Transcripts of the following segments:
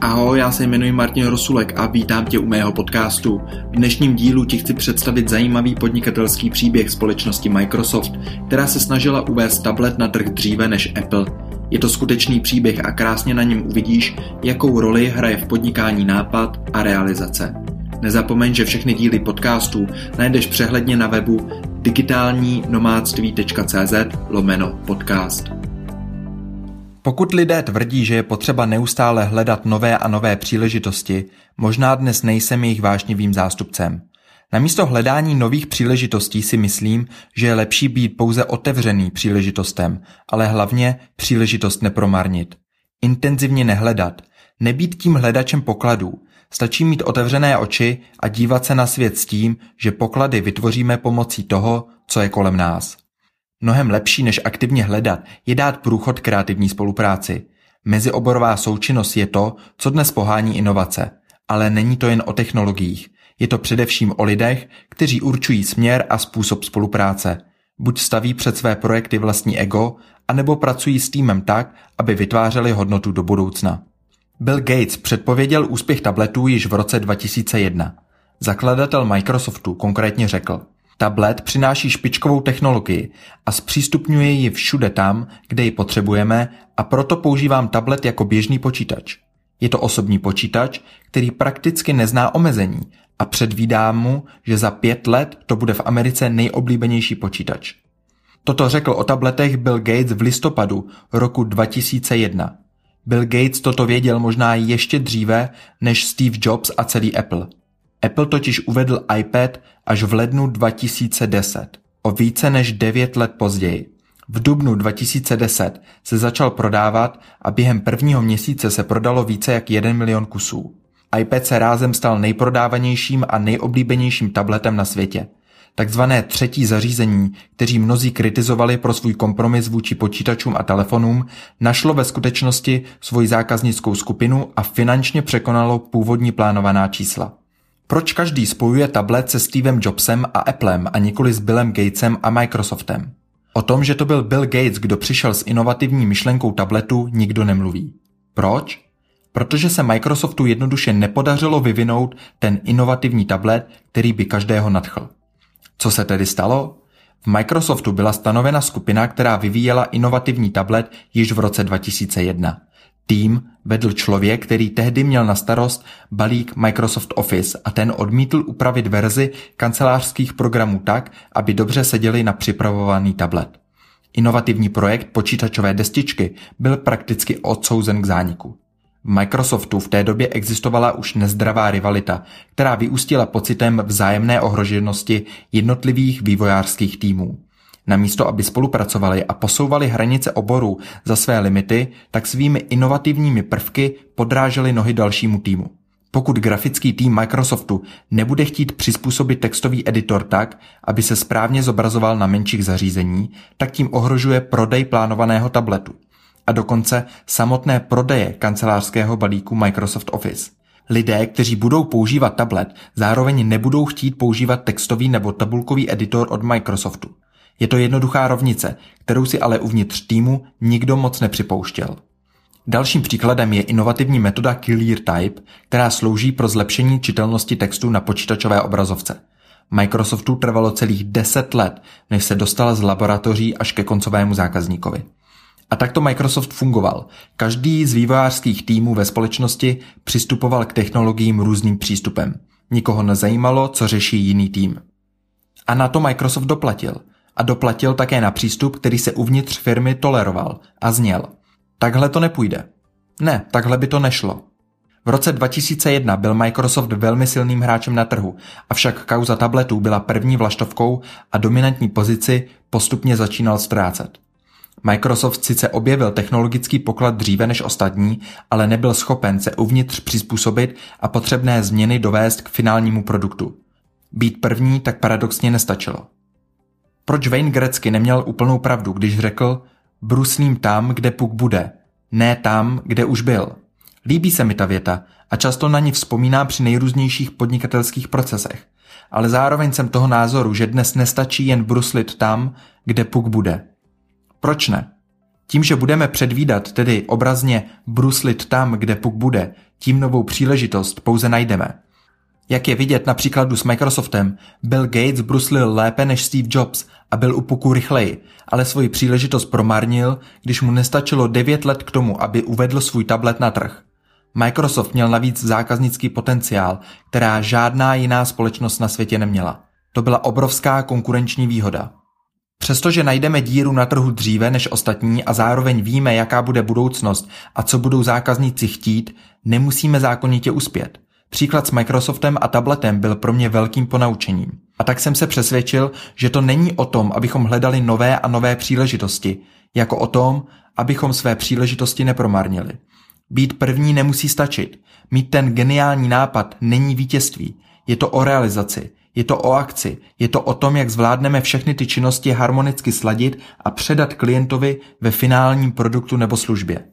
Ahoj, já se jmenuji Martin Rosulek a vítám tě u mého podcastu. V dnešním dílu ti chci představit zajímavý podnikatelský příběh společnosti Microsoft, která se snažila uvést tablet na trh dříve než Apple. Je to skutečný příběh a krásně na něm uvidíš, jakou roli hraje v podnikání nápad a realizace. Nezapomeň, že všechny díly podcastů najdeš přehledně na webu digitální lomeno podcast. Pokud lidé tvrdí, že je potřeba neustále hledat nové a nové příležitosti, možná dnes nejsem jejich vášnivým zástupcem. Namísto hledání nových příležitostí si myslím, že je lepší být pouze otevřený příležitostem, ale hlavně příležitost nepromarnit. Intenzivně nehledat, nebýt tím hledačem pokladů, stačí mít otevřené oči a dívat se na svět s tím, že poklady vytvoříme pomocí toho, co je kolem nás. Mnohem lepší než aktivně hledat je dát průchod kreativní spolupráci. Mezioborová součinnost je to, co dnes pohání inovace. Ale není to jen o technologiích. Je to především o lidech, kteří určují směr a způsob spolupráce. Buď staví před své projekty vlastní ego, anebo pracují s týmem tak, aby vytvářeli hodnotu do budoucna. Bill Gates předpověděl úspěch tabletů již v roce 2001. Zakladatel Microsoftu konkrétně řekl – Tablet přináší špičkovou technologii a zpřístupňuje ji všude tam, kde ji potřebujeme a proto používám tablet jako běžný počítač. Je to osobní počítač, který prakticky nezná omezení a předvídám mu, že za pět let to bude v Americe nejoblíbenější počítač. Toto řekl o tabletech Bill Gates v listopadu roku 2001. Bill Gates toto věděl možná ještě dříve než Steve Jobs a celý Apple. Apple totiž uvedl iPad až v lednu 2010, o více než 9 let později. V dubnu 2010 se začal prodávat a během prvního měsíce se prodalo více jak 1 milion kusů. iPad se rázem stal nejprodávanějším a nejoblíbenějším tabletem na světě. Takzvané třetí zařízení, kteří mnozí kritizovali pro svůj kompromis vůči počítačům a telefonům, našlo ve skutečnosti svoji zákaznickou skupinu a finančně překonalo původní plánovaná čísla. Proč každý spojuje tablet se Stevem Jobsem a Applem a nikoli s Billem Gatesem a Microsoftem? O tom, že to byl Bill Gates, kdo přišel s inovativní myšlenkou tabletu, nikdo nemluví. Proč? Protože se Microsoftu jednoduše nepodařilo vyvinout ten inovativní tablet, který by každého nadchl. Co se tedy stalo? V Microsoftu byla stanovena skupina, která vyvíjela inovativní tablet již v roce 2001. Tým vedl člověk, který tehdy měl na starost balík Microsoft Office a ten odmítl upravit verzi kancelářských programů tak, aby dobře seděli na připravovaný tablet. Inovativní projekt počítačové destičky byl prakticky odsouzen k zániku. Microsoftu v té době existovala už nezdravá rivalita, která vyústila pocitem vzájemné ohroženosti jednotlivých vývojářských týmů. Namísto, aby spolupracovali a posouvali hranice oboru za své limity, tak svými inovativními prvky podráželi nohy dalšímu týmu. Pokud grafický tým Microsoftu nebude chtít přizpůsobit textový editor tak, aby se správně zobrazoval na menších zařízení, tak tím ohrožuje prodej plánovaného tabletu. A dokonce samotné prodeje kancelářského balíku Microsoft Office. Lidé, kteří budou používat tablet, zároveň nebudou chtít používat textový nebo tabulkový editor od Microsoftu. Je to jednoduchá rovnice, kterou si ale uvnitř týmu nikdo moc nepřipouštěl. Dalším příkladem je inovativní metoda Clear Type, která slouží pro zlepšení čitelnosti textu na počítačové obrazovce. Microsoftu trvalo celých 10 let, než se dostala z laboratoří až ke koncovému zákazníkovi. A takto Microsoft fungoval. Každý z vývojářských týmů ve společnosti přistupoval k technologiím různým přístupem. Nikoho nezajímalo, co řeší jiný tým. A na to Microsoft doplatil – a doplatil také na přístup, který se uvnitř firmy toleroval a zněl. Takhle to nepůjde. Ne, takhle by to nešlo. V roce 2001 byl Microsoft velmi silným hráčem na trhu, avšak kauza tabletů byla první vlaštovkou a dominantní pozici postupně začínal ztrácet. Microsoft sice objevil technologický poklad dříve než ostatní, ale nebyl schopen se uvnitř přizpůsobit a potřebné změny dovést k finálnímu produktu. Být první tak paradoxně nestačilo. Proč Wayne Gretzky neměl úplnou pravdu, když řekl bruslím tam, kde puk bude, ne tam, kde už byl. Líbí se mi ta věta a často na ní vzpomínám při nejrůznějších podnikatelských procesech. Ale zároveň jsem toho názoru, že dnes nestačí jen bruslit tam, kde puk bude. Proč ne? Tím, že budeme předvídat, tedy obrazně bruslit tam, kde puk bude, tím novou příležitost pouze najdeme. Jak je vidět na příkladu s Microsoftem, Bill Gates bruslil lépe než Steve Jobs a byl u puku rychleji, ale svoji příležitost promarnil, když mu nestačilo 9 let k tomu, aby uvedl svůj tablet na trh. Microsoft měl navíc zákaznický potenciál, která žádná jiná společnost na světě neměla. To byla obrovská konkurenční výhoda. Přestože najdeme díru na trhu dříve než ostatní a zároveň víme, jaká bude budoucnost a co budou zákazníci chtít, nemusíme zákonitě uspět. Příklad s Microsoftem a tabletem byl pro mě velkým ponaučením. A tak jsem se přesvědčil, že to není o tom, abychom hledali nové a nové příležitosti, jako o tom, abychom své příležitosti nepromarnili. Být první nemusí stačit. Mít ten geniální nápad není vítězství. Je to o realizaci, je to o akci, je to o tom, jak zvládneme všechny ty činnosti harmonicky sladit a předat klientovi ve finálním produktu nebo službě.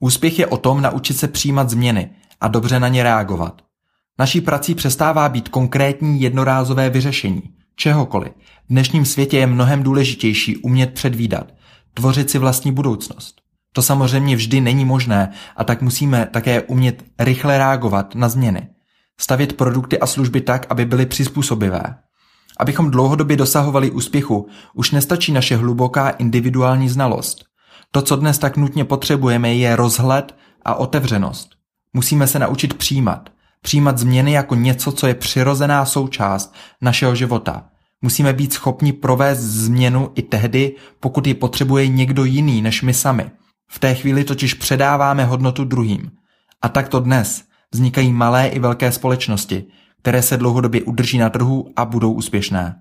Úspěch je o tom naučit se přijímat změny a dobře na ně reagovat. Naší prací přestává být konkrétní jednorázové vyřešení, čehokoliv. V dnešním světě je mnohem důležitější umět předvídat, tvořit si vlastní budoucnost. To samozřejmě vždy není možné a tak musíme také umět rychle reagovat na změny. Stavět produkty a služby tak, aby byly přizpůsobivé. Abychom dlouhodobě dosahovali úspěchu, už nestačí naše hluboká individuální znalost. To, co dnes tak nutně potřebujeme, je rozhled a otevřenost. Musíme se naučit přijímat. Přijímat změny jako něco, co je přirozená součást našeho života. Musíme být schopni provést změnu i tehdy, pokud ji potřebuje někdo jiný než my sami. V té chvíli totiž předáváme hodnotu druhým. A takto dnes vznikají malé i velké společnosti, které se dlouhodobě udrží na trhu a budou úspěšné.